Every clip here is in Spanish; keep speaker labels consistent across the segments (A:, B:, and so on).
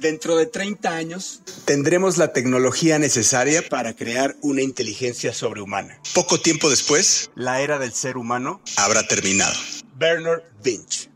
A: Dentro de 30 años tendremos la tecnología necesaria para crear una inteligencia sobrehumana. Poco tiempo después, la era del ser humano habrá terminado. Bernard Vinch.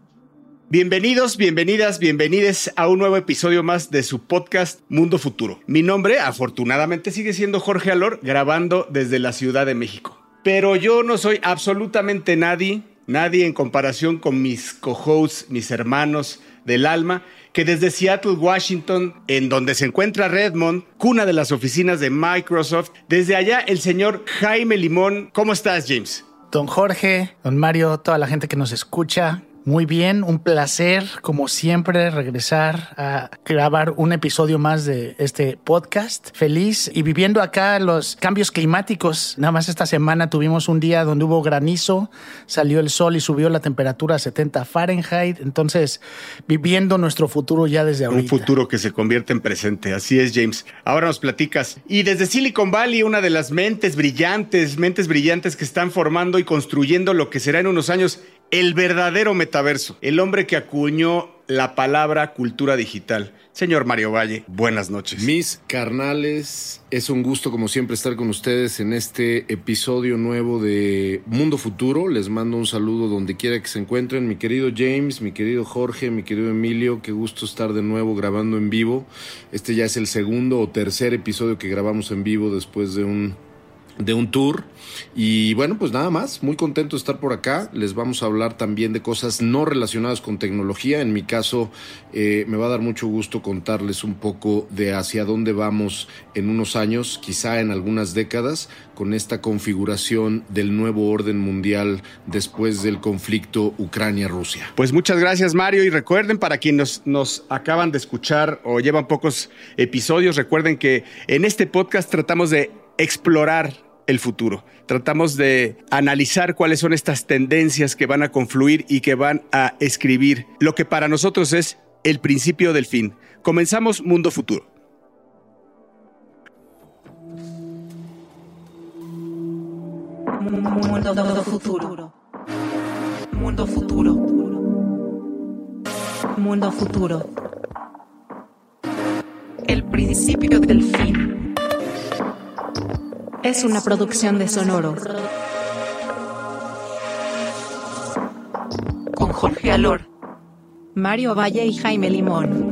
A: Bienvenidos, bienvenidas, bienvenides a un nuevo episodio más de su podcast Mundo Futuro. Mi nombre, afortunadamente, sigue siendo Jorge Alor, grabando desde la Ciudad de México. Pero yo no soy absolutamente nadie, nadie en comparación con mis co-hosts, mis hermanos del alma, que desde Seattle, Washington, en donde se encuentra Redmond, cuna de las oficinas de Microsoft, desde allá el señor Jaime Limón. ¿Cómo estás, James?
B: Don Jorge, don Mario, toda la gente que nos escucha, muy bien, un placer, como siempre, regresar a grabar un episodio más de este podcast. Feliz y viviendo acá los cambios climáticos. Nada más esta semana tuvimos un día donde hubo granizo, salió el sol y subió la temperatura a 70 Fahrenheit. Entonces, viviendo nuestro futuro ya desde ahorita.
A: Un futuro que se convierte en presente. Así es, James. Ahora nos platicas. Y desde Silicon Valley, una de las mentes brillantes, mentes brillantes que están formando y construyendo lo que será en unos años el verdadero metaverso, el hombre que acuñó la palabra cultura digital. Señor Mario Valle, buenas noches.
C: Mis carnales, es un gusto como siempre estar con ustedes en este episodio nuevo de Mundo Futuro. Les mando un saludo donde quiera que se encuentren. Mi querido James, mi querido Jorge, mi querido Emilio, qué gusto estar de nuevo grabando en vivo. Este ya es el segundo o tercer episodio que grabamos en vivo después de un de un tour. Y bueno, pues nada más, muy contento de estar por acá. Les vamos a hablar también de cosas no relacionadas con tecnología. En mi caso, eh, me va a dar mucho gusto contarles un poco de hacia dónde vamos en unos años, quizá en algunas décadas, con esta configuración del nuevo orden mundial después del conflicto Ucrania-Rusia.
A: Pues muchas gracias, Mario. Y recuerden, para quienes nos, nos acaban de escuchar o llevan pocos episodios, recuerden que en este podcast tratamos de explorar el futuro. Tratamos de analizar cuáles son estas tendencias que van a confluir y que van a escribir lo que para nosotros es el principio del fin. Comenzamos Mundo Futuro.
D: Mundo futuro. Mundo futuro. Mundo futuro. El principio del fin. Es una producción de Sonoro. Con Jorge Alor, Mario Valle y Jaime Limón.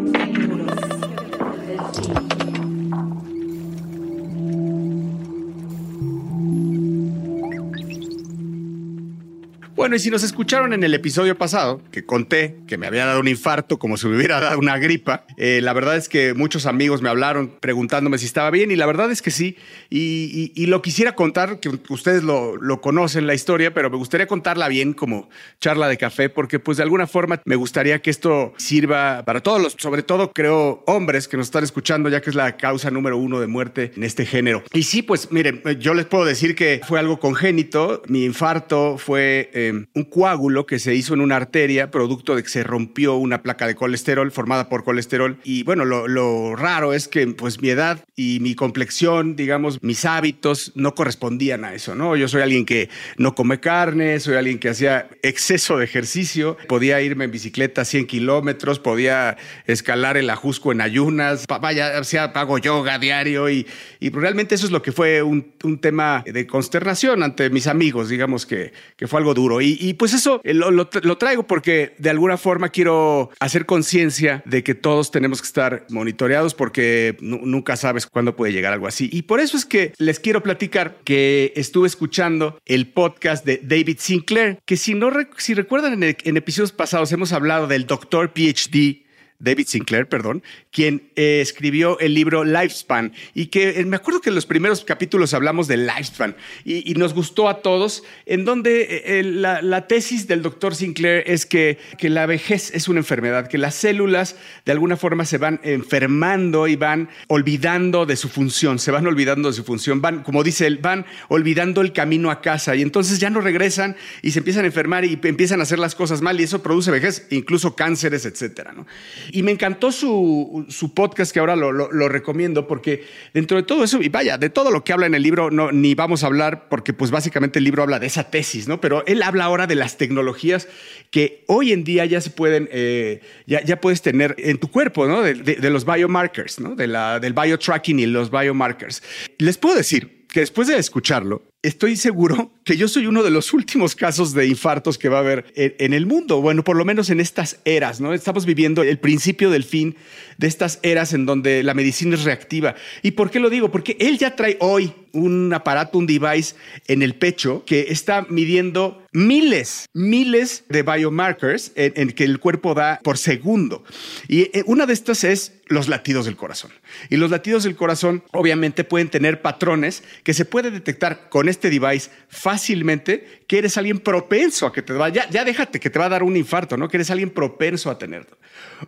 A: Y si nos escucharon en el episodio pasado, que conté que me había dado un infarto como si me hubiera dado una gripa, eh, la verdad es que muchos amigos me hablaron preguntándome si estaba bien y la verdad es que sí. Y, lo quisiera contar, que ustedes lo, lo, conocen la historia, pero me gustaría contarla bien como charla de café, porque pues de alguna forma me gustaría que esto sirva para todos los, sobre todo creo hombres que nos están escuchando, ya que es la causa número uno de muerte en este género. Y sí, pues miren, yo les puedo decir que fue algo congénito, mi infarto fue... Eh, un coágulo que se hizo en una arteria, producto de que se rompió una placa de colesterol formada por colesterol. Y bueno, lo, raro es que pues mi edad y mi complexión, digamos, mis hábitos no correspondían a eso, ¿no? Yo soy alguien que no come carne, soy alguien que hacía exceso de ejercicio, podía irme en bicicleta 100 kilómetros, podía escalar el ajusco en ayunas, vaya, o sea, hago yoga diario y, y realmente eso es lo que fue un, un tema de consternación ante mis amigos, digamos que, que fue algo duro. Y, pues eso eh, lo, traigo porque de alguna forma quiero hacer conciencia de que todos tenemos que estar monitoreados porque nunca sabes cuándo puede llegar algo así. Y por eso es que les quiero platicar que estuve escuchando el podcast de David Sinclair, que si no si recuerdan en, en episodios pasados hemos hablado del doctor PhD David Sinclair, perdón, quien eh, escribió el libro Lifespan y que eh, me acuerdo que en los primeros capítulos hablamos de Lifespan y, nos gustó a todos, en donde eh, la, tesis del doctor Sinclair es que, que la vejez es una enfermedad, que las células de alguna forma se van enfermando y van olvidando de su función, se van olvidando de su función, van, como dice él, van olvidando el camino a casa y entonces ya no regresan y se empiezan a enfermar y empiezan a hacer las cosas mal y eso produce vejez, incluso cánceres, etcétera. ¿no? Y me encantó su, su podcast que ahora lo, lo, recomiendo porque dentro de todo eso, y vaya, de todo lo que habla en el libro, no, ni vamos a hablar porque pues básicamente el libro habla de esa tesis, ¿no? Pero él habla ahora de las tecnologías que hoy en día ya se pueden, eh, ya, ya, puedes tener en tu cuerpo, ¿no? De los biomarkers, ¿no? De la, del biotracking y los biomarkers. Les puedo decir que después de escucharlo, estoy seguro que yo soy uno de los últimos casos de infartos que va a haber en, el mundo. Bueno, por lo menos en estas eras, ¿no? Estamos viviendo el principio del fin de estas eras en donde la medicina es reactiva. ¿Y por qué lo digo? Porque él ya trae hoy un aparato, un device en el pecho que está midiendo miles, miles de biomarkers en, en que el cuerpo da por segundo. Y eh, una de estas es los latidos del corazón. Y los latidos del corazón obviamente pueden tener patrones que se puede detectar con este device fácilmente que eres alguien propenso a que te va, ya, ya déjate que te va a dar un infarto, ¿no? Que eres alguien propenso a tenerlo.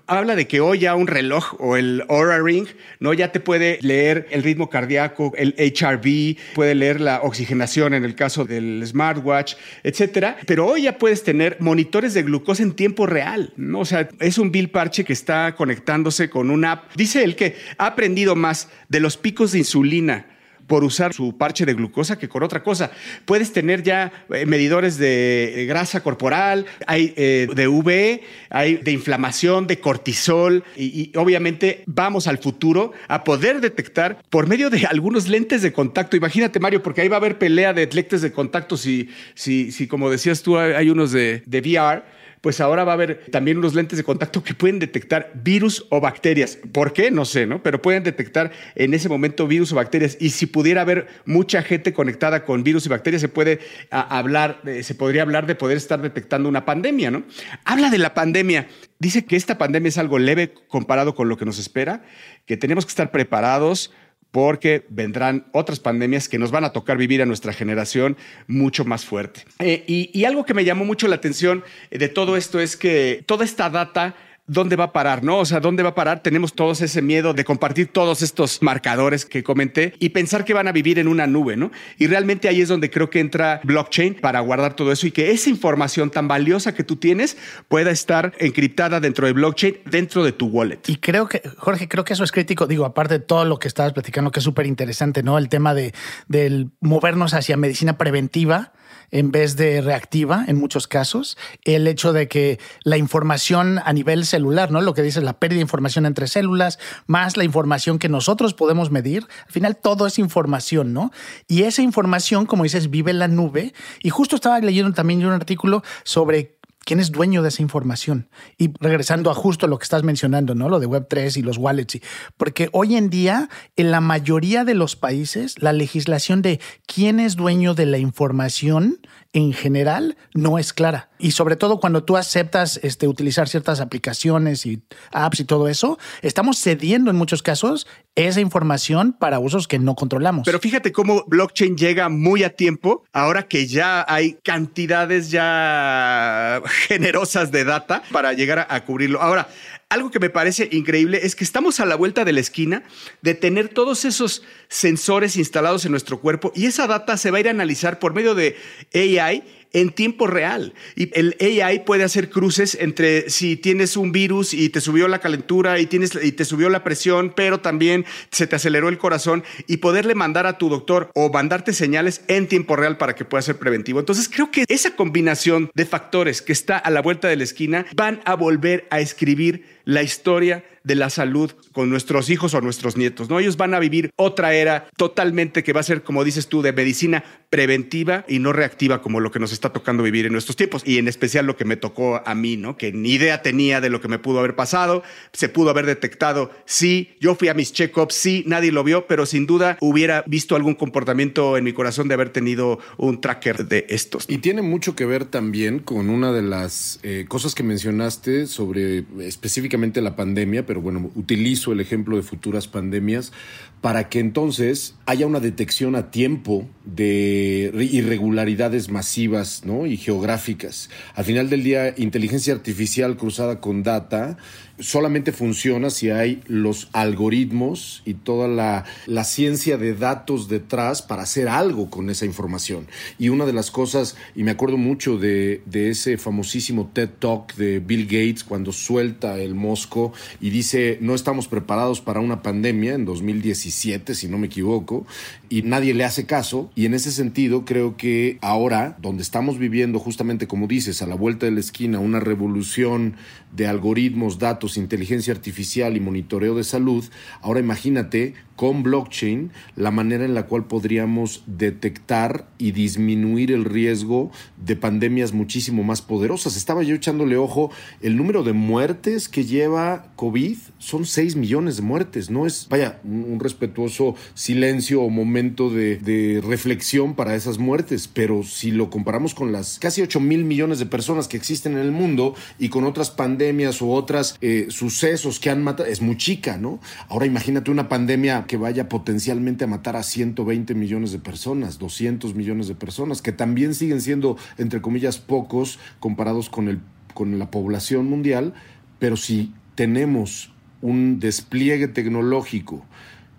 A: Habla de que hoy ya un reloj o el Aura Ring, ¿no? Ya te puede leer el ritmo cardíaco, el HRV, puede leer la oxigenación en el caso del smartwatch, etcétera. Pero hoy ya puedes tener monitores de glucosa en tiempo real, ¿no? O sea, es un Bill Parche que está conectándose con una app. Dice él que ha aprendido más de los picos de insulina por usar su parche de glucosa que con otra cosa. Puedes tener ya eh, medidores de grasa corporal, hay eh, de UV, hay de inflamación, de cortisol y, y, obviamente vamos al futuro a poder detectar por medio de algunos lentes de contacto. Imagínate Mario, porque ahí va a haber pelea de lentes de contacto si, si, si como decías tú hay unos de, de VR pues ahora va a haber también unos lentes de contacto que pueden detectar virus o bacterias. ¿Por qué? No sé, ¿no? Pero pueden detectar en ese momento virus o bacterias. Y si pudiera haber mucha gente conectada con virus y bacterias, se puede hablar, se podría hablar de poder estar detectando una pandemia, ¿no? Habla de la pandemia. Dice que esta pandemia es algo leve comparado con lo que nos espera, que tenemos que estar preparados porque vendrán otras pandemias que nos van a tocar vivir a nuestra generación mucho más fuerte. Eh, y, y, algo que me llamó mucho la atención de todo esto es que toda esta data dónde va a parar, ¿no? O sea, ¿dónde va a parar? Tenemos todos ese miedo de compartir todos estos marcadores que comenté y pensar que van a vivir en una nube, ¿no? Y realmente ahí es donde creo que entra blockchain para guardar todo eso y que esa información tan valiosa que tú tienes pueda estar encriptada dentro de blockchain, dentro de tu wallet.
B: Y creo que, Jorge, creo que eso es crítico, digo, aparte de todo lo que estabas platicando, que es súper interesante, ¿no? El tema de, del movernos hacia medicina preventiva en vez de reactiva en muchos casos. El hecho de que la información a nivel celular, ¿no? Lo que dice la pérdida de información entre células, más la información que nosotros podemos medir, al final todo es información, ¿no? Y esa información, como dices, vive en la nube. Y justo estaba leyendo también un artículo sobre quién es dueño de esa información. Y regresando a justo lo que estás mencionando, ¿no? Lo de Web3 y los wallets. Porque hoy en día, en la mayoría de los países, la legislación de quién es dueño de la información en general no es clara. Y sobre todo cuando tú aceptas este, utilizar ciertas aplicaciones y apps y todo eso, estamos cediendo en muchos casos esa información para usos que no controlamos.
A: Pero fíjate cómo blockchain llega muy a tiempo, ahora que ya hay cantidades ya generosas de data para llegar a, a cubrirlo. Ahora, algo que me parece increíble es que estamos a la vuelta de la esquina de tener todos esos sensores instalados en nuestro cuerpo y esa data se va a ir a analizar por medio de AI en tiempo real. Y el AI puede hacer cruces entre si tienes un virus y te subió la calentura y, tienes, y te subió la presión, pero también se te aceleró el corazón y poderle mandar a tu doctor o mandarte señales en tiempo real para que pueda ser preventivo. Entonces creo que esa combinación de factores que está a la vuelta de la esquina van a volver a escribir la historia de la salud con nuestros hijos o nuestros nietos, ¿no? Ellos van a vivir otra era totalmente que va a ser, como dices tú, de medicina preventiva y no reactiva como lo que nos está tocando vivir en nuestros tiempos y en especial lo que me tocó a mí, ¿no? Que ni idea tenía de lo que me pudo haber pasado, se pudo haber detectado, sí, yo fui a mis check-ups, sí, nadie lo vio, pero sin duda hubiera visto algún comportamiento en mi corazón de haber tenido un tracker de estos.
C: Y tiene mucho que ver también con una de las eh, cosas que mencionaste sobre específicamente la pandemia, pero bueno, utilizo el ejemplo de futuras pandemias para que entonces haya una detección a tiempo de irregularidades masivas ¿no? y geográficas. Al final del día, inteligencia artificial cruzada con data solamente funciona si hay los algoritmos y toda la, la, ciencia de datos detrás para hacer algo con esa información. Y una de las cosas, y me acuerdo mucho de, de ese famosísimo TED Talk de Bill Gates cuando suelta el Mosco y dice, no estamos preparados para una pandemia en 2017, si no me equivoco, y nadie le hace caso. Y en ese sentido, creo que ahora, donde estamos viviendo justamente, como dices, a la vuelta de la esquina, una revolución de algoritmos, datos, inteligencia artificial y monitoreo de salud, ahora imagínate con blockchain la manera en la cual podríamos detectar y disminuir el riesgo de pandemias muchísimo más poderosas. Estaba yo echándole ojo, el número de muertes que lleva COVID son 6 millones de muertes, no es, vaya, un, respetuoso silencio o momento de, reflexión para esas muertes, pero si lo comparamos con las casi 8 mil millones de personas que existen en el mundo y con otras pandemias o otras eh, sucesos que han matado, es muy chica, ¿no? Ahora imagínate una pandemia que vaya potencialmente a matar a 120 millones de personas, 200 millones de personas, que también siguen siendo, entre comillas, pocos comparados con, el, con la población mundial, pero si tenemos un despliegue tecnológico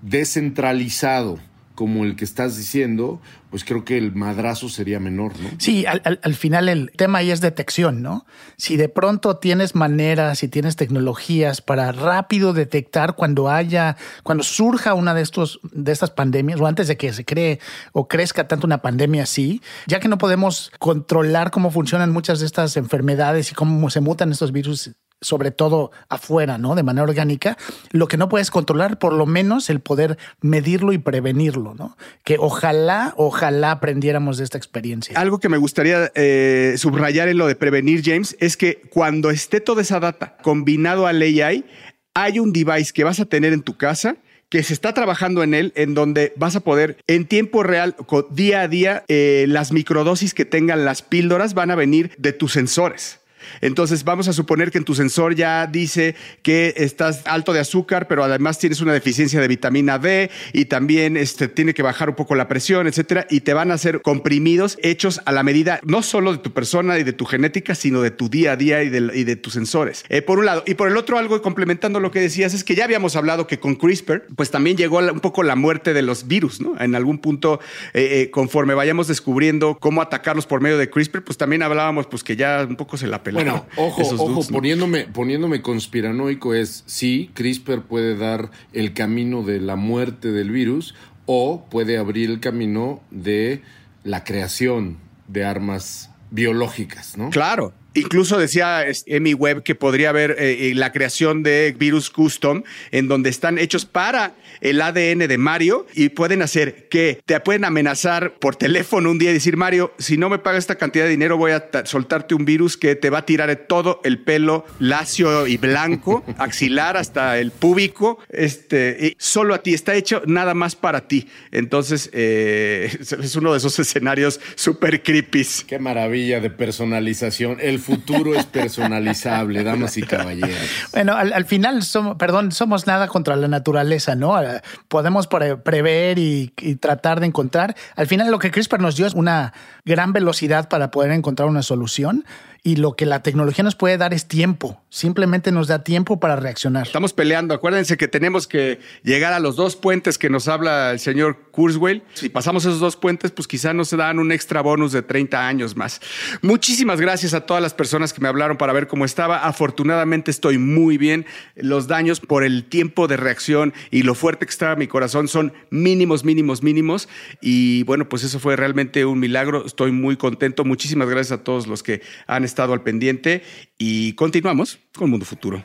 C: descentralizado, como el que estás diciendo, pues creo que el madrazo sería menor, ¿no?
B: Sí, al, final el tema ahí es detección, ¿no? Si de pronto tienes maneras y tienes tecnologías para rápido detectar cuando haya, cuando surja una de estos, de estas pandemias, o antes de que se cree o crezca tanto una pandemia así, ya que no podemos controlar cómo funcionan muchas de estas enfermedades y cómo se mutan estos virus sobre todo afuera, ¿no? De manera orgánica, lo que no puedes controlar, por lo menos el poder medirlo y prevenirlo, ¿no? Que ojalá, ojalá aprendiéramos de esta experiencia.
A: Algo que me gustaría eh, subrayar en lo de prevenir, James, es que cuando esté toda esa data combinado al AI, hay un device que vas a tener en tu casa que se está trabajando en él, en donde vas a poder en tiempo real, día a día, eh, las microdosis que tengan las píldoras van a venir de tus sensores. Entonces vamos a suponer que en tu sensor ya dice que estás alto de azúcar, pero además tienes una deficiencia de vitamina D y también este, tiene que bajar un poco la presión, etcétera, y te van a hacer comprimidos hechos a la medida no solo de tu persona y de tu genética, sino de tu día a día y de, tus sensores. Eh, por un lado. Y por el otro, algo complementando lo que decías, es que ya habíamos hablado que con CRISPR, pues también llegó un poco la muerte de los virus, ¿no? En algún punto, eh, eh, conforme vayamos descubriendo cómo atacarlos por medio de CRISPR, pues también hablábamos pues que ya un poco se la peló.
C: Bueno, ojo, ojo, poniéndome, poniéndome conspiranoico es, sí, CRISPR puede dar el camino de la muerte del virus o puede abrir el camino de la creación de armas biológicas, ¿no?
A: Claro, Incluso decía Emi Webb que podría haber eh, eh, la creación de virus custom en donde están hechos para el ADN de Mario y pueden hacer que te pueden amenazar por teléfono un día y decir, Mario, si no me pagas esta cantidad de dinero voy a soltarte un virus que te va a tirar todo el pelo lacio y blanco, axilar hasta el púbico, este, solo a ti, está hecho nada más para ti. Entonces, eh, es uno de esos escenarios súper creepy.
C: Qué maravilla de personalización. El futuro es personalizable, damas y caballeros.
B: Bueno, al, final, somos, perdón, somos nada contra la naturaleza, ¿no? Eh, podemos prever y, y, tratar de encontrar. Al final, lo que CRISPR nos dio es una gran velocidad para poder encontrar una solución y lo que la tecnología nos puede dar es tiempo. Simplemente nos da tiempo para reaccionar.
A: Estamos peleando. Acuérdense que tenemos que llegar a los dos puentes que nos habla el señor Kurzweil. Si pasamos esos dos puentes, pues quizá nos dan un extra bonus de 30 años más. Muchísimas gracias a todas las personas que me hablaron para ver cómo estaba. Afortunadamente estoy muy bien. Los daños por el tiempo de reacción y lo fuerte que estaba mi corazón son mínimos, mínimos, mínimos. Y bueno, pues eso fue realmente un milagro. Estoy muy contento. Muchísimas gracias a todos los que han estado estado al pendiente y continuamos con Mundo Futuro.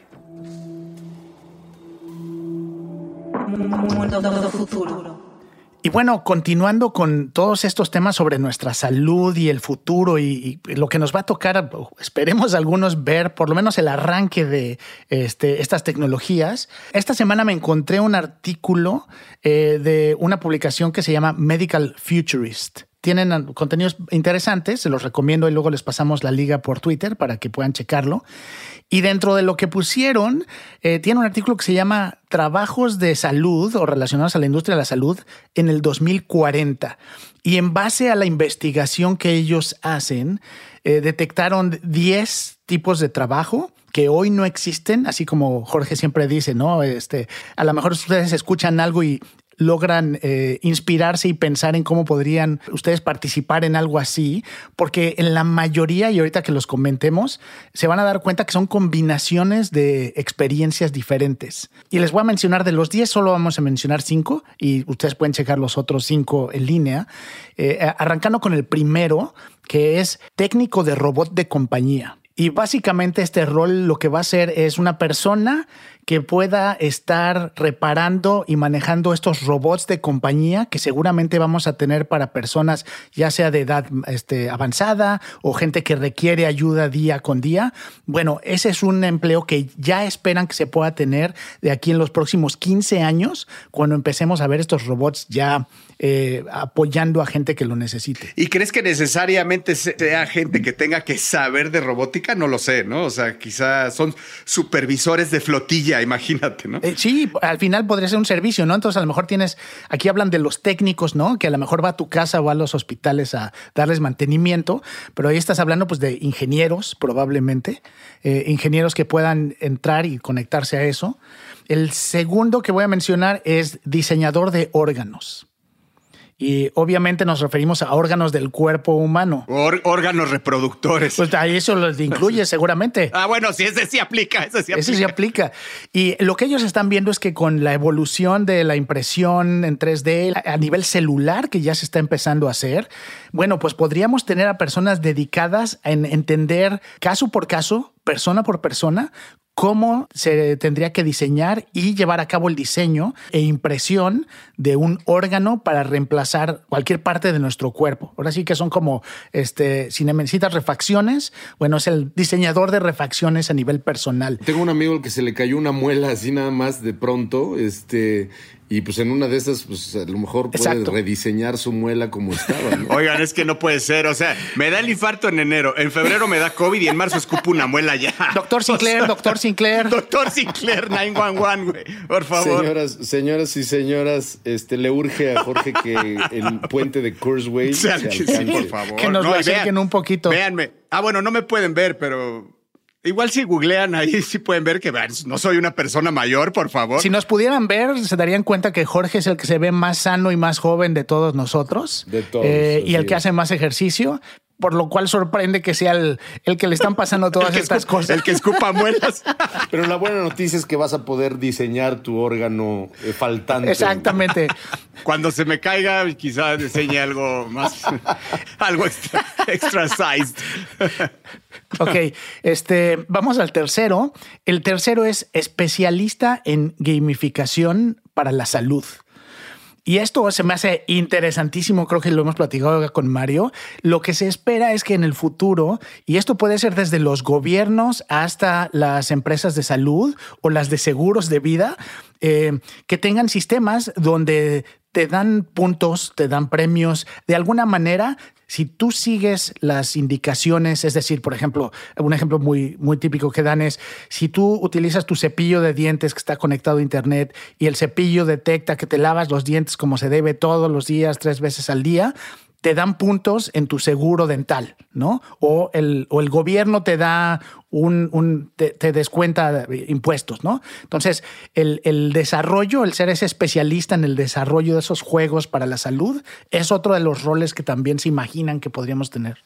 B: Mundo Futuro. Y bueno, continuando con todos estos temas sobre nuestra salud y el futuro y, lo que nos va a tocar, esperemos algunos ver por lo menos el arranque de este, estas tecnologías. Esta semana me encontré un artículo eh, de una publicación que se llama Medical Futurist tienen contenidos interesantes, se los recomiendo y luego les pasamos la liga por Twitter para que puedan checarlo. Y dentro de lo que pusieron, eh, tiene un artículo que se llama Trabajos de salud o relacionados a la industria de la salud en el 2040. Y en base a la investigación que ellos hacen, eh, detectaron 10 tipos de trabajo que hoy no existen, así como Jorge siempre dice, ¿no? Este, a lo mejor ustedes escuchan algo y logran eh, inspirarse y pensar en cómo podrían ustedes participar en algo así, porque en la mayoría, y ahorita que los comentemos, se van a dar cuenta que son combinaciones de experiencias diferentes. Y les voy a mencionar de los 10, solo vamos a mencionar 5 y ustedes pueden checar los otros 5 en línea, eh, arrancando con el primero, que es técnico de robot de compañía. Y básicamente este rol lo que va a hacer es una persona que pueda estar reparando y manejando estos robots de compañía que seguramente vamos a tener para personas ya sea de edad este, avanzada o gente que requiere ayuda día con día. Bueno, ese es un empleo que ya esperan que se pueda tener de aquí en los próximos 15 años cuando empecemos a ver estos robots ya eh, apoyando a gente que lo necesite.
A: ¿Y crees que necesariamente sea gente que tenga que saber de robótica? No lo sé, ¿no? O sea, quizás son supervisores de flotilla, imagínate, ¿no?
B: Eh, sí, al final podría ser un servicio, ¿no? Entonces a lo mejor tienes, aquí hablan de los técnicos, ¿no? Que a lo mejor va a tu casa o a los hospitales a darles mantenimiento, pero ahí estás hablando pues de ingenieros probablemente, eh, ingenieros que puedan entrar y conectarse a eso. El segundo que voy a mencionar es diseñador de órganos. Y obviamente nos referimos a órganos del cuerpo humano.
A: órganos reproductores.
B: Pues ahí eso los incluye seguramente.
A: Ah, bueno, sí, ese sí aplica, ese sí aplica.
B: Ese sí aplica. Y lo que ellos están viendo es que con la evolución de la impresión en 3D a nivel celular que ya se está empezando a hacer, bueno, pues podríamos tener a personas dedicadas en entender caso por caso persona por persona cómo se tendría que diseñar y llevar a cabo el diseño e impresión de un órgano para reemplazar cualquier parte de nuestro cuerpo. Ahora sí que son como, este, si necesitas refacciones, bueno, es el diseñador de refacciones a nivel personal.
C: Tengo un amigo al que se le cayó una muela así nada más de pronto, este, y pues en una de esas, pues a lo mejor puede rediseñar su muela como estaba.
A: Oigan, es que no puede ser. O sea, me da el infarto en enero, en febrero me da COVID y en marzo escupo una muela ya.
B: Doctor Sinclair, doctor Sinclair.
A: Doctor Sinclair 911, güey. Por favor.
C: Señoras, señoras y señoras, este, le urge a Jorge que el puente de Kurzweil se,
A: alcance. por favor.
B: Que nos lo acerquen un poquito.
A: Véanme. Ah, bueno, no me pueden ver, pero Igual si googlean ahí sí pueden ver que no soy una persona mayor, por favor.
B: Si nos pudieran ver, se darían cuenta que Jorge es el que se ve más sano y más joven de todos nosotros.
C: De todos.
B: Eh, y el que hace más ejercicio por lo cual sorprende que sea el, el que le están pasando todas estas cosas.
A: El que escupa muelas.
C: Pero la buena noticia es que vas a poder diseñar tu órgano eh, faltante.
B: Exactamente.
A: Cuando se me caiga, quizás diseñe algo más, algo extra, extra sized.
B: Ok, este, vamos al tercero. El tercero es especialista en gamificación para la salud. Y esto se me hace interesantísimo, creo que lo hemos platicado con Mario. Lo que se espera es que en el futuro, y esto puede ser desde los gobiernos hasta las empresas de salud o las de seguros de vida, eh, que tengan sistemas donde te dan puntos, te dan premios, de alguna manera si tú sigues las indicaciones, es decir, por ejemplo, un ejemplo muy, muy típico que dan es, si tú utilizas tu cepillo de dientes que está conectado a Internet y el cepillo detecta que te lavas los dientes como se debe todos los días, tres veces al día, te dan puntos en tu seguro dental, ¿no? O el, o el gobierno te da un, te, descuenta impuestos, ¿no? Entonces, el, el, desarrollo, el ser ese especialista en el desarrollo de esos juegos para la salud, es otro de los roles que también se imaginan que podríamos tener.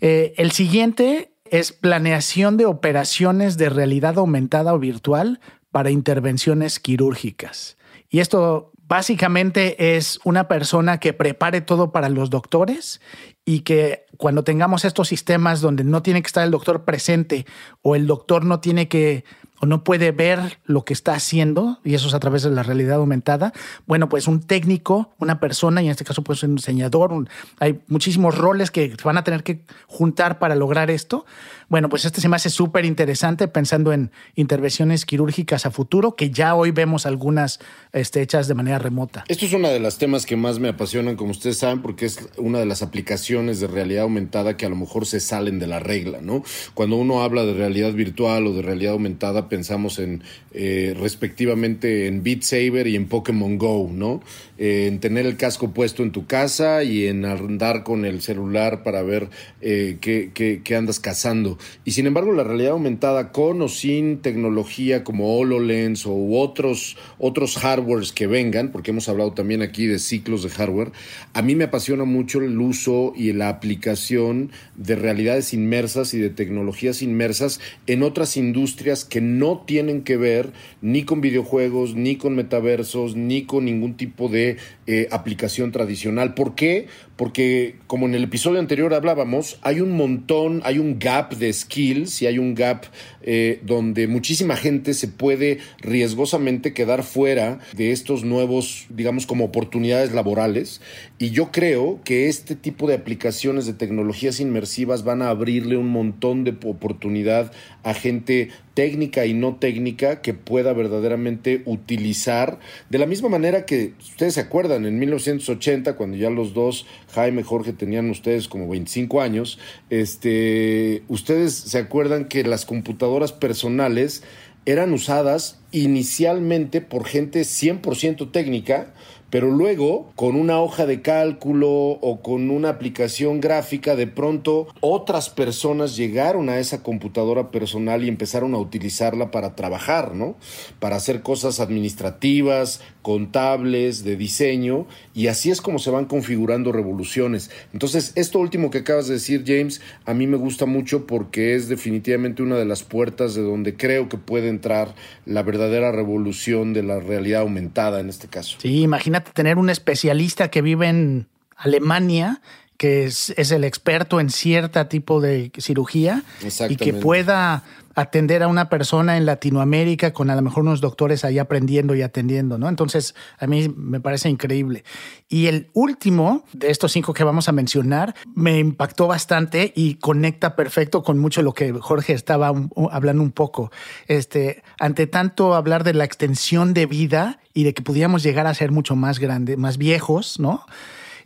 B: Eh, el siguiente es planeación de operaciones de realidad aumentada o virtual para intervenciones quirúrgicas. Y esto básicamente es una persona que prepare todo para los doctores y que cuando tengamos estos sistemas donde no tiene que estar el doctor presente o el doctor no tiene que o no puede ver lo que está haciendo, y eso es a través de la realidad aumentada, bueno, pues un técnico, una persona, y en este caso pues un diseñador, hay muchísimos roles que van a tener que juntar para lograr esto. Bueno, pues este se me hace súper interesante pensando en intervenciones quirúrgicas a futuro, que ya hoy vemos algunas este, hechas de manera remota.
C: Esto es uno de los temas que más me apasionan, como ustedes saben, porque es una de las aplicaciones aplicaciones de realidad aumentada que a lo mejor se salen de la regla, ¿no? Cuando uno habla de realidad virtual o de realidad aumentada, pensamos en eh, respectivamente en Beat Saber y en Pokémon Go, ¿no? Eh, en tener el casco puesto en tu casa y en andar con el celular para ver eh, qué, qué, andas cazando. Y sin embargo, la realidad aumentada con o sin tecnología como HoloLens o otros, otros hardwares que vengan, porque hemos hablado también aquí de ciclos de hardware, a mí me apasiona mucho el uso y la aplicación de realidades inmersas y de tecnologías inmersas en otras industrias que no tienen que ver ni con videojuegos, ni con metaversos, ni con ningún tipo de eh, aplicación tradicional. ¿Por qué? Porque como en el episodio anterior hablábamos, hay un montón, hay un gap de skills y hay un gap eh, donde muchísima gente se puede riesgosamente quedar fuera de estos nuevos, digamos, como oportunidades laborales. Y yo creo que este tipo de aplicaciones de tecnologías inmersivas van a abrirle un montón de oportunidad a gente técnica y no técnica que pueda verdaderamente utilizar. De la misma manera que ustedes se acuerdan en 1980 cuando ya los dos Jaime Jorge tenían ustedes como 25 años este ustedes se acuerdan que las computadoras personales eran usadas inicialmente por gente 100% técnica pero luego con una hoja de cálculo o con una aplicación gráfica, de pronto otras personas llegaron a esa computadora personal y empezaron a utilizarla para trabajar, ¿no? Para hacer cosas administrativas, contables, de diseño, y así es como se van configurando revoluciones. Entonces, esto último que acabas de decir, James, a mí me gusta mucho porque es definitivamente una de las puertas de donde creo que puede entrar la verdadera revolución de la realidad aumentada en este caso.
B: Sí, imagínate tener un especialista que vive en Alemania que es, es, el experto en cierta tipo de cirugía y que pueda atender a una persona en Latinoamérica con a lo mejor unos doctores ahí aprendiendo y atendiendo, ¿no? Entonces, a mí me parece increíble. Y el último de estos cinco que vamos a mencionar me impactó bastante y conecta perfecto con mucho lo que Jorge estaba hablando un poco. Este, ante tanto hablar de la extensión de vida y de que pudiéramos llegar a ser mucho más grandes, más viejos, ¿no?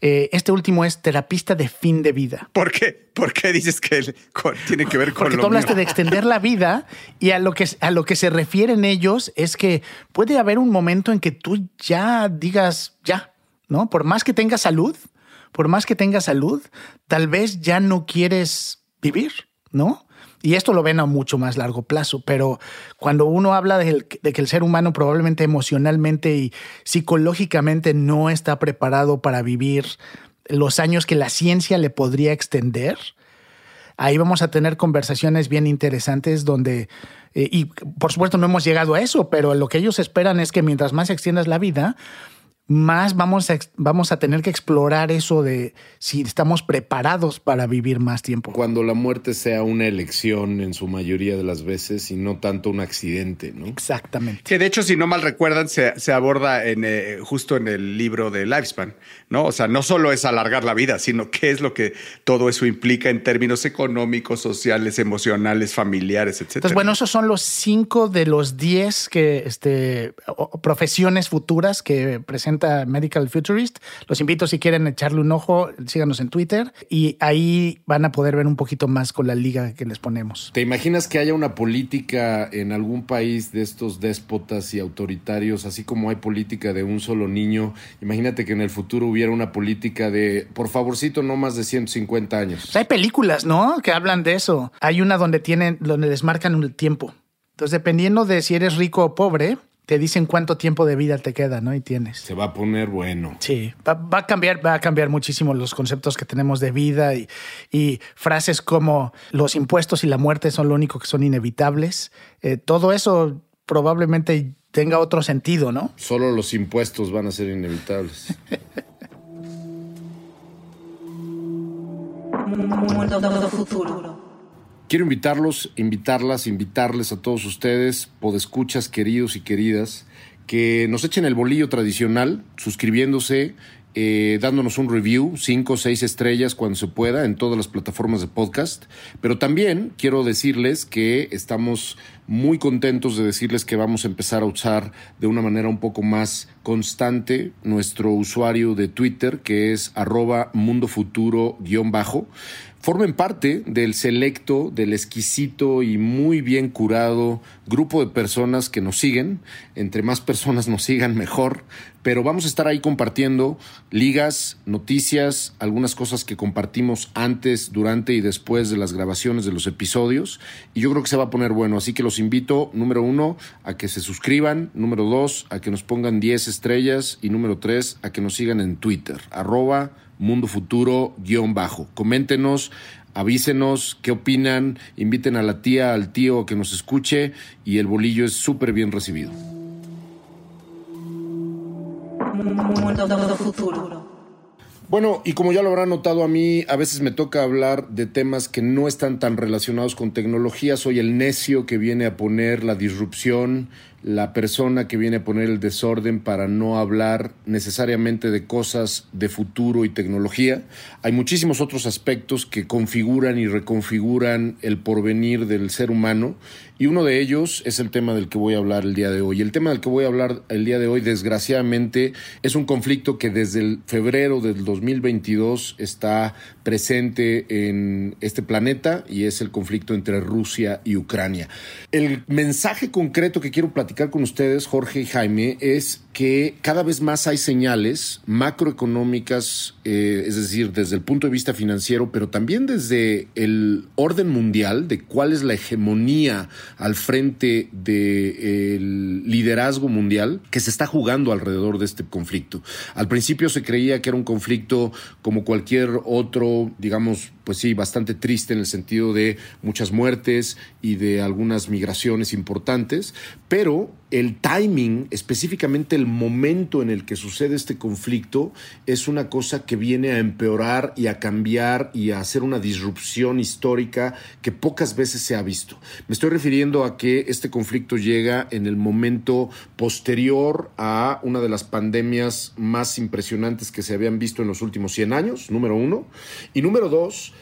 B: Eh, este último es terapista de fin de vida.
A: ¿Por qué? ¿Por qué dices que tiene que ver con
B: Porque tú hablaste de extender la vida y a lo, que, a lo que se refieren ellos es que puede haber un momento en que tú ya digas, ya, ¿no? Por más que tengas salud, por más que tengas salud, tal vez ya no quieres vivir, ¿no? Y esto lo ven a mucho más largo plazo, pero cuando uno habla de, que el ser humano probablemente emocionalmente y psicológicamente no está preparado para vivir los años que la ciencia le podría extender, ahí vamos a tener conversaciones bien interesantes donde, eh, y por supuesto no hemos llegado a eso, pero lo que ellos esperan es que mientras más extiendas la vida, más vamos a, vamos a tener que explorar eso de si estamos preparados para vivir más tiempo.
C: Cuando la muerte sea una elección en su mayoría de las veces y no tanto un accidente, ¿no?
B: Exactamente.
A: Que de hecho, si no mal recuerdan, se, se aborda en, eh, justo en el libro de Lifespan, ¿no? O sea, no solo es alargar la vida, sino qué es lo que todo eso implica en términos económicos, sociales, emocionales, familiares, etc.
B: Entonces, bueno, esos son los cinco de los diez que, este, profesiones futuras que presentan Medical Futurist. Los invito si quieren echarle un ojo, síganos en Twitter y ahí van a poder ver un poquito más con la liga que les ponemos.
C: ¿Te imaginas que haya una política en algún país de estos déspotas y autoritarios, así como hay política de un solo niño? Imagínate que en el futuro hubiera una política de, por favorcito, no más de 150 años.
B: Pues hay películas, ¿no? Que hablan de eso. Hay una donde tienen, donde les marcan el tiempo. Entonces, dependiendo de si eres rico o pobre, te dicen cuánto tiempo de vida te queda, ¿no? Y tienes.
C: Se va a poner bueno.
B: Sí, va, a cambiar, va a cambiar muchísimo los conceptos que tenemos de vida y, y, frases como los impuestos y la muerte son lo único que son inevitables. Eh, todo eso probablemente tenga otro sentido, ¿no?
C: Solo los impuestos van a ser inevitables.
D: Mundo futuro.
C: Quiero invitarlos, invitarlas, invitarles a todos ustedes, podescuchas queridos y queridas, que nos echen el bolillo tradicional, suscribiéndose, eh, dándonos un review, cinco o seis estrellas cuando se pueda en todas las plataformas de podcast. Pero también quiero decirles que estamos muy contentos de decirles que vamos a empezar a usar de una manera un poco más constante nuestro usuario de Twitter, que es arroba mundofuturo-bajo formen parte del selecto, del exquisito y muy bien curado grupo de personas que nos siguen. Entre más personas nos sigan, mejor. Pero vamos a estar ahí compartiendo ligas, noticias, algunas cosas que compartimos antes, durante y después de las grabaciones de los episodios. Y yo creo que se va a poner bueno. Así que los invito, número uno, a que se suscriban. Número dos, a que nos pongan 10 estrellas. Y número tres, a que nos sigan en Twitter. Arroba Mundo Futuro guion bajo. Coméntenos, avísenos qué opinan, inviten a la tía, al tío que nos escuche y el bolillo es súper bien recibido.
D: Mundo Futuro.
C: Bueno, y como ya lo habrán notado a mí, a veces me toca hablar de temas que no están tan relacionados con tecnología. Soy el necio que viene a poner la disrupción la persona que viene a poner el desorden para no hablar necesariamente de cosas de futuro y tecnología. Hay muchísimos otros aspectos que configuran y reconfiguran el porvenir del ser humano y uno de ellos es el tema del que voy a hablar el día de hoy. El tema del que voy a hablar el día de hoy, desgraciadamente, es un conflicto que desde febrero del 2022 está presente en este planeta y es el conflicto entre Rusia y Ucrania. El mensaje concreto que quiero platicar con ustedes, Jorge y Jaime, es que cada vez más hay señales macroeconómicas, eh, es decir, desde el punto de vista financiero, pero también desde el orden mundial de cuál es la hegemonía al frente del liderazgo mundial que se está jugando alrededor de este conflicto. Al principio se creía que era un conflicto como cualquier otro, digamos, pues sí, bastante triste en el sentido de muchas muertes y de algunas migraciones importantes, pero el timing, específicamente el momento en el que sucede este conflicto, es una cosa que viene a empeorar y a cambiar y a hacer una disrupción histórica que pocas veces se ha visto. Me estoy refiriendo a que este conflicto llega en el momento posterior a una de las pandemias más impresionantes que se habían visto en los últimos 100 años, número uno, y número dos,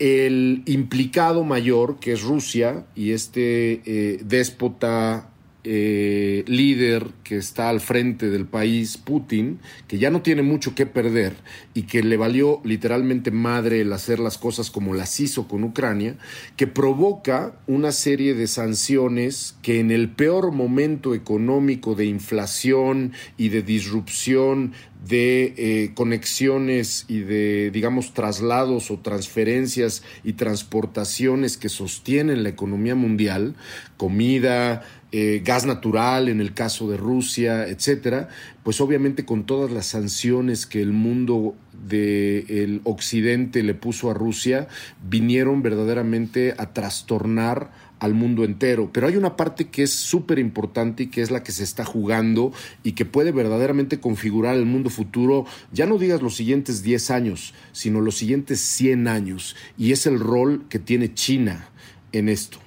C: el implicado mayor, que es Rusia, y este eh, déspota eh, líder que está al frente del país, Putin, que ya no tiene mucho que perder y que le valió literalmente madre el hacer las cosas como las hizo con Ucrania, que provoca una serie de sanciones que en el peor momento económico de inflación y de disrupción de eh, conexiones y de, digamos, traslados o transferencias y transportaciones que sostienen la economía mundial, comida, eh, gas natural en el caso de Rusia, etcétera, pues obviamente con todas las sanciones que el mundo del occidente le puso a Rusia, vinieron verdaderamente a trastornar al mundo entero. Pero hay una parte que es súper importante y que es la que se está jugando y que puede verdaderamente configurar el mundo futuro, ya no digas los siguientes 10 años, sino los siguientes 100 años. Y es el rol que tiene China en esto.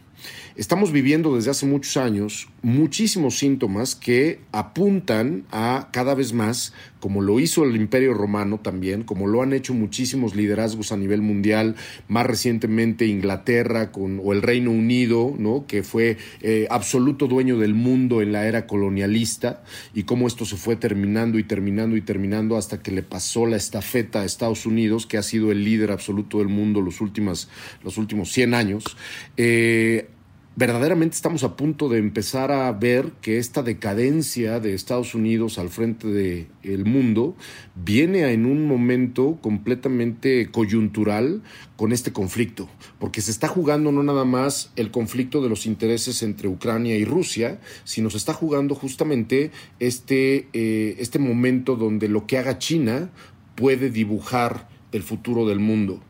C: Estamos viviendo desde hace muchos años muchísimos síntomas que apuntan a cada vez más, como lo hizo el Imperio Romano también, como lo han hecho muchísimos liderazgos a nivel mundial, más recientemente Inglaterra con, o el Reino Unido, ¿no? que fue eh, absoluto dueño del mundo en la era colonialista, y cómo esto se fue terminando y terminando y terminando hasta que le pasó la estafeta a Estados Unidos, que ha sido el líder absoluto del mundo los, últimos los últimos 100 años. Eh, verdaderamente estamos a punto de empezar a ver que esta decadencia de Estados Unidos al frente del mundo viene en un momento completamente coyuntural con este conflicto, porque se está jugando no nada más el conflicto de los intereses entre Ucrania y Rusia, sino se está jugando justamente este, eh, este momento donde lo que haga China puede dibujar el futuro del mundo.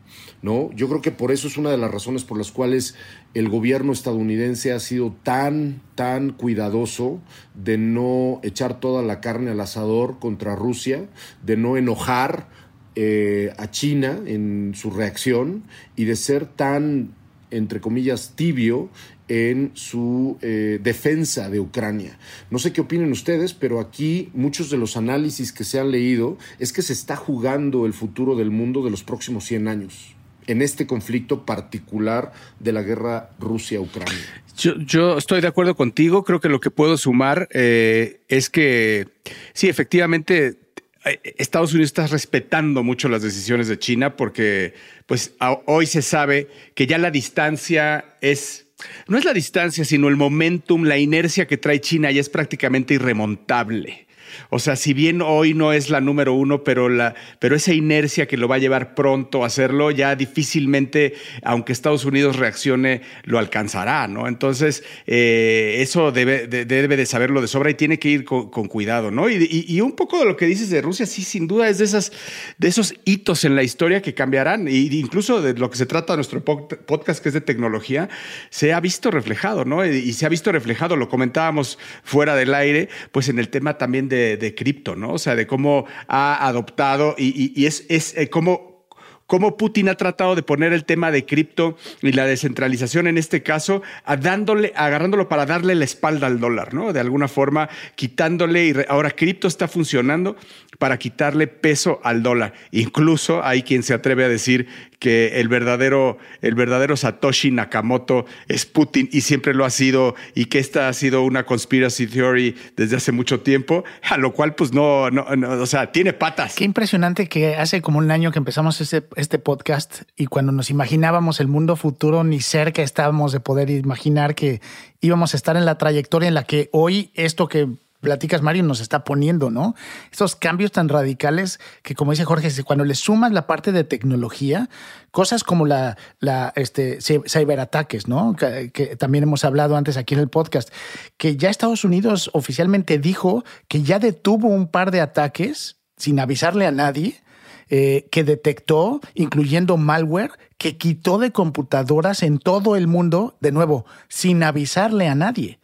C: ¿no? Yo creo que por eso es una de las razones por las cuales el gobierno estadounidense ha sido tan, tan cuidadoso de no echar toda la carne al asador contra Rusia, de no enojar eh, a China en su reacción y de ser tan, entre comillas, tibio en su eh, defensa de Ucrania. No sé qué opinen ustedes, pero aquí muchos de los análisis que se han leído es que se está jugando el futuro del mundo de los próximos 100 años en este conflicto particular de la guerra Rusia-Ucrania.
A: Yo, estoy de acuerdo contigo. Creo que lo que puedo sumar eh, es que sí, efectivamente, eh, Estados Unidos está respetando mucho las decisiones de China porque pues hoy se sabe que ya la distancia es no es la distancia, sino el momentum, la inercia que trae China ya es prácticamente irremontable. O sea, si bien hoy no es la número uno, pero, la, pero esa inercia que lo va a llevar pronto a hacerlo, ya difícilmente, aunque Estados Unidos reaccione, lo alcanzará, ¿no? Entonces, eh, eso debe de, debe de saberlo de sobra y tiene que ir con, cuidado, ¿no? Y, un poco de lo que dices de Rusia, sí, sin duda es de, esas, de esos hitos en la historia que cambiarán, e incluso de lo que se trata nuestro podcast, que es de tecnología, se ha visto reflejado, ¿no? Y, se ha visto reflejado, lo comentábamos fuera del aire, pues en el tema también de de, cripto, ¿no? O sea, de cómo ha adoptado y, es, es eh, cómo Putin ha tratado de poner el tema de cripto y la descentralización en este caso, dándole, agarrándolo para darle la espalda al dólar, ¿no? De alguna forma, quitándole, y ahora cripto está funcionando para quitarle peso al dólar. Incluso hay quien se atreve a decir que el verdadero, el verdadero Satoshi Nakamoto es Putin y siempre lo ha sido y que esta ha sido una conspiracy theory desde hace mucho tiempo, a lo cual pues no, no, o sea, tiene patas.
B: Qué impresionante que hace como un año que empezamos este, este podcast y cuando nos imaginábamos el mundo futuro ni cerca estábamos de poder imaginar que íbamos a estar en la trayectoria en la que hoy esto que platicas, Mario, nos está poniendo, ¿no? Estos cambios tan radicales que, como dice Jorge, cuando le sumas la parte de tecnología, cosas como la, la este, ciberataques, ¿no? Que, también hemos hablado antes aquí en el podcast, que ya Estados Unidos oficialmente dijo que ya detuvo un par de ataques sin avisarle a nadie. Eh, que detectó, incluyendo malware, que quitó de computadoras en todo el mundo, de nuevo, sin avisarle a nadie.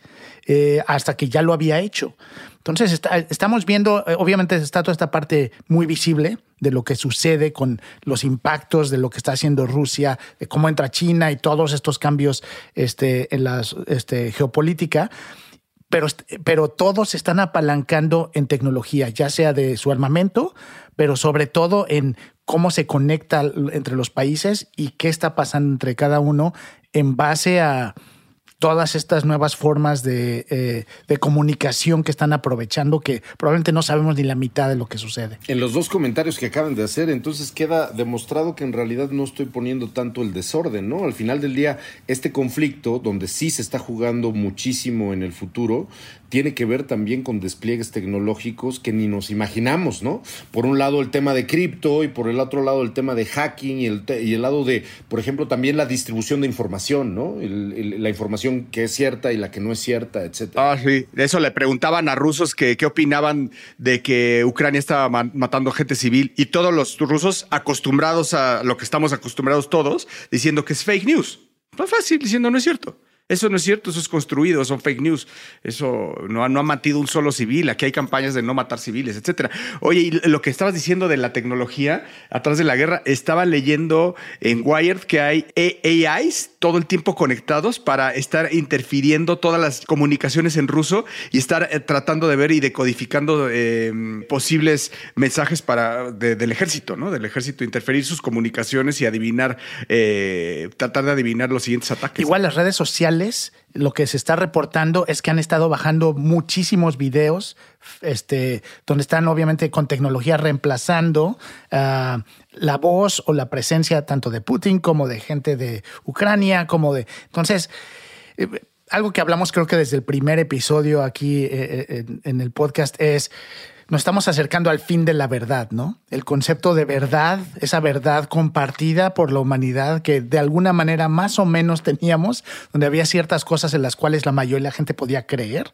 B: Eh, hasta que ya lo había hecho. Entonces, estamos viendo, eh, obviamente está toda esta parte muy visible de lo que sucede con los impactos de lo que está haciendo Rusia, de cómo entra China y todos estos cambios este, en la este, geopolítica. Pero, pero todos están apalancando en tecnología, ya sea de su armamento, pero sobre todo en cómo se conecta entre los países y qué está pasando entre cada uno en base a, todas estas nuevas formas eh, de, comunicación que están aprovechando, que probablemente no sabemos ni la mitad de lo que sucede.
C: En los dos comentarios que acaban de hacer, entonces queda demostrado que en realidad no estoy poniendo tanto el desorden, ¿no? Al final del día, este conflicto, donde sí se está jugando muchísimo en el futuro, tiene que ver también con despliegues tecnológicos que ni nos imaginamos, ¿no? Por un lado el tema de cripto y por el otro lado el tema de hacking y el, lado de, por ejemplo, también la distribución de información, ¿no? la información que es cierta y la que no es cierta, etcétera.
A: Ah, sí. Eso le preguntaban a rusos que qué opinaban de que Ucrania estaba matando gente civil y todos los rusos acostumbrados a lo que estamos acostumbrados todos, diciendo que es fake news. Fue fácil, diciendo no es cierto. Eso no es cierto, eso es construido, son fake news. Eso no, ha, no ha matido un solo civil. Aquí hay campañas de no matar civiles, etcétera. Oye, y lo que estabas diciendo de la tecnología atrás de la guerra, estaba leyendo en Wired que hay AIs todo el tiempo conectados para estar interfiriendo todas las comunicaciones en ruso y estar eh, tratando de ver y decodificando em, posibles mensajes para del ejército, ¿no? Del ejército, interferir sus comunicaciones y adivinar, eh, tratar de adivinar los siguientes ataques.
B: Igual las redes sociales lo que se está reportando es que han estado bajando muchísimos videos, este, donde están obviamente con tecnología reemplazando ah, la voz o la presencia tanto de Putin como de gente de Ucrania, como de... Entonces, eh, algo que hablamos creo que desde el primer episodio aquí eh, eh, en el podcast es nos estamos acercando al fin de la verdad, ¿no? El concepto de verdad, esa verdad compartida por la humanidad que de alguna manera más o menos teníamos, donde había ciertas cosas en las cuales la mayoría de la gente podía creer.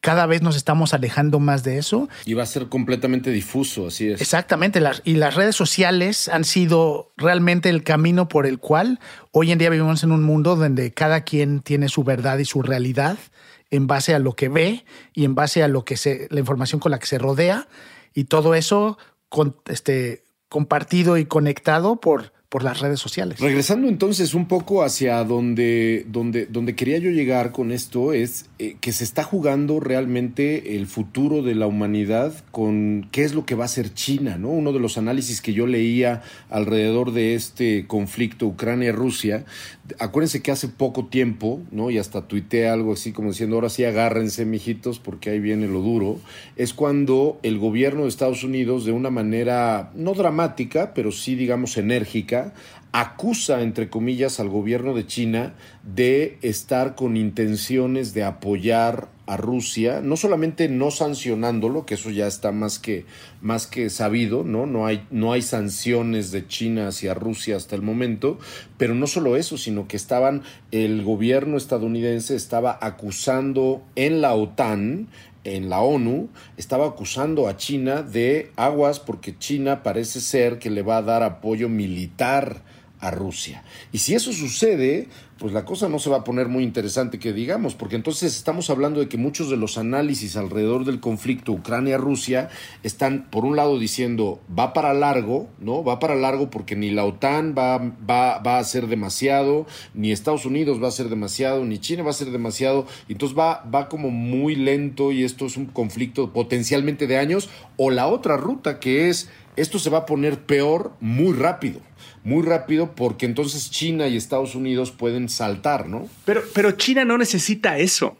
B: Cada vez nos estamos alejando más de eso.
C: Y va a ser completamente difuso, así es.
B: Exactamente. y las redes sociales han sido realmente el camino por el cual hoy en día vivimos en un mundo donde cada quien tiene su verdad y su realidad en base a lo que ve y en base a lo que se, la información con la que se rodea y todo eso con, este, compartido y conectado por por las redes sociales.
C: Regresando entonces un poco hacia donde, donde, donde quería yo llegar con esto, es eh, que se está jugando realmente el futuro de la humanidad con qué es lo que va a hacer China, ¿no? Uno de los análisis que yo leía alrededor de este conflicto Ucrania-Rusia, acuérdense que hace poco tiempo, ¿no? Y hasta tuiteé algo así como diciendo, ahora sí agárrense, mijitos, porque ahí viene lo duro, es cuando el gobierno de Estados Unidos, de una manera no dramática, pero sí, digamos, enérgica, acusa, entre comillas, al gobierno de China de estar con intenciones de apoyar a Rusia, no solamente no sancionándolo, que eso ya está más que, más que sabido, ¿no? No hay, no hay sanciones de China hacia Rusia hasta el momento, pero no solo eso, sino que estaban, el gobierno estadounidense estaba acusando en la OTAN, en la ONU estaba acusando a China de aguas porque China parece ser que le va a dar apoyo militar a Rusia. Y si eso sucede, pues la cosa no se va a poner muy interesante que digamos, porque entonces estamos hablando de que muchos de los análisis alrededor del conflicto Ucrania-Rusia están, por un lado, diciendo va para largo, ¿no? Va para largo porque ni la OTAN va, va, va a ser demasiado, ni Estados Unidos va a ser demasiado, ni China va a ser demasiado, entonces va, va como muy lento y esto es un conflicto potencialmente de años, o la otra ruta que es esto se va a poner peor muy rápido muy rápido porque entonces China y Estados Unidos pueden saltar, ¿no?
A: Pero, pero China no necesita eso.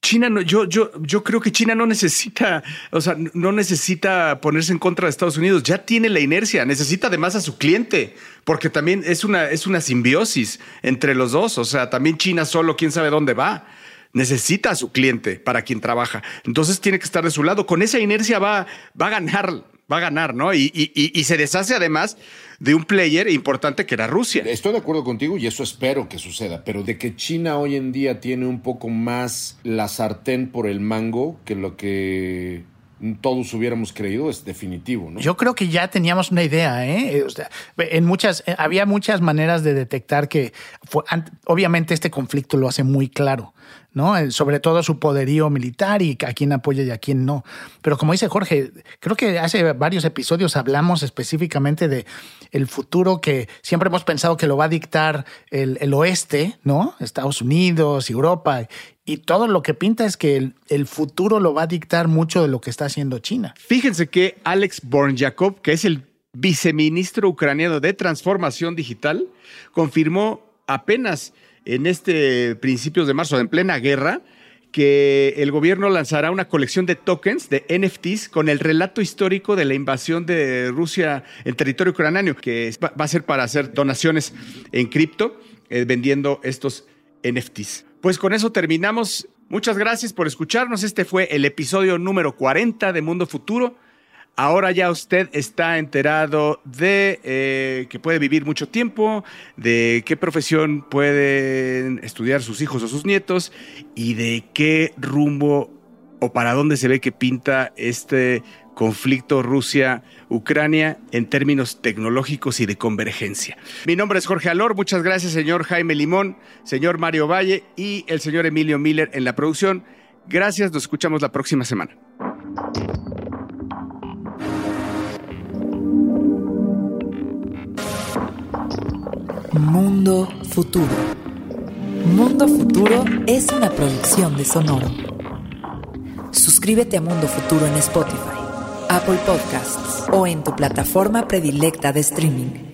A: China no, yo, yo, yo creo que China no necesita, o sea, no necesita ponerse en contra de Estados Unidos. Ya tiene la inercia, necesita además a su cliente, porque también es una, es una simbiosis entre los dos. O sea, también China solo, quién sabe dónde va. Necesita a su cliente para quien trabaja. Entonces tiene que estar de su lado. Con esa inercia va, va a ganar va a ganar, ¿no? Y, y, se deshace además de un player importante que era Rusia.
C: Estoy de acuerdo contigo y eso espero que suceda, pero de que China hoy en día tiene un poco más la sartén por el mango que lo que todos hubiéramos creído es definitivo, ¿no?
B: Yo creo que ya teníamos una idea, ¿eh? en muchas, eh, había muchas maneras de detectar que obviamente este conflicto lo hace muy claro. ¿No? Eh, sobre todo su poderío militar y a quién apoya y a quién no. Pero como dice Jorge, creo que hace varios episodios hablamos específicamente de el futuro que siempre hemos pensado que lo va a dictar el, el oeste, ¿no? Estados Unidos, Europa, y todo lo que pinta es que el, el, futuro lo va a dictar mucho de lo que está haciendo China.
A: Fíjense que Alex Bornjakov, que es el viceministro ucraniano de transformación digital, confirmó apenas en este principios de marzo, en plena guerra, que el gobierno lanzará una colección de tokens, de NFTs, con el relato histórico de la invasión de Rusia en territorio ucraniano, que va a ser para hacer donaciones en cripto, eh, vendiendo estos NFTs. Pues con eso terminamos. Muchas gracias por escucharnos. Este fue el episodio número 40 de Mundo Futuro. Ahora ya usted está enterado de eh, que puede vivir mucho tiempo, de qué profesión pueden estudiar sus hijos o sus nietos y de qué rumbo o para dónde se ve que pinta este conflicto Rusia-Ucrania en términos tecnológicos y de convergencia. Mi nombre es Jorge Alor, muchas gracias señor Jaime Limón, señor Mario Valle y el señor Emilio Miller en la producción. Gracias, nos escuchamos la próxima semana.
E: Mundo Futuro. Mundo Futuro es una producción de Sonoro. Suscríbete a Mundo Futuro en Spotify, Apple Podcasts o en tu plataforma predilecta de streaming.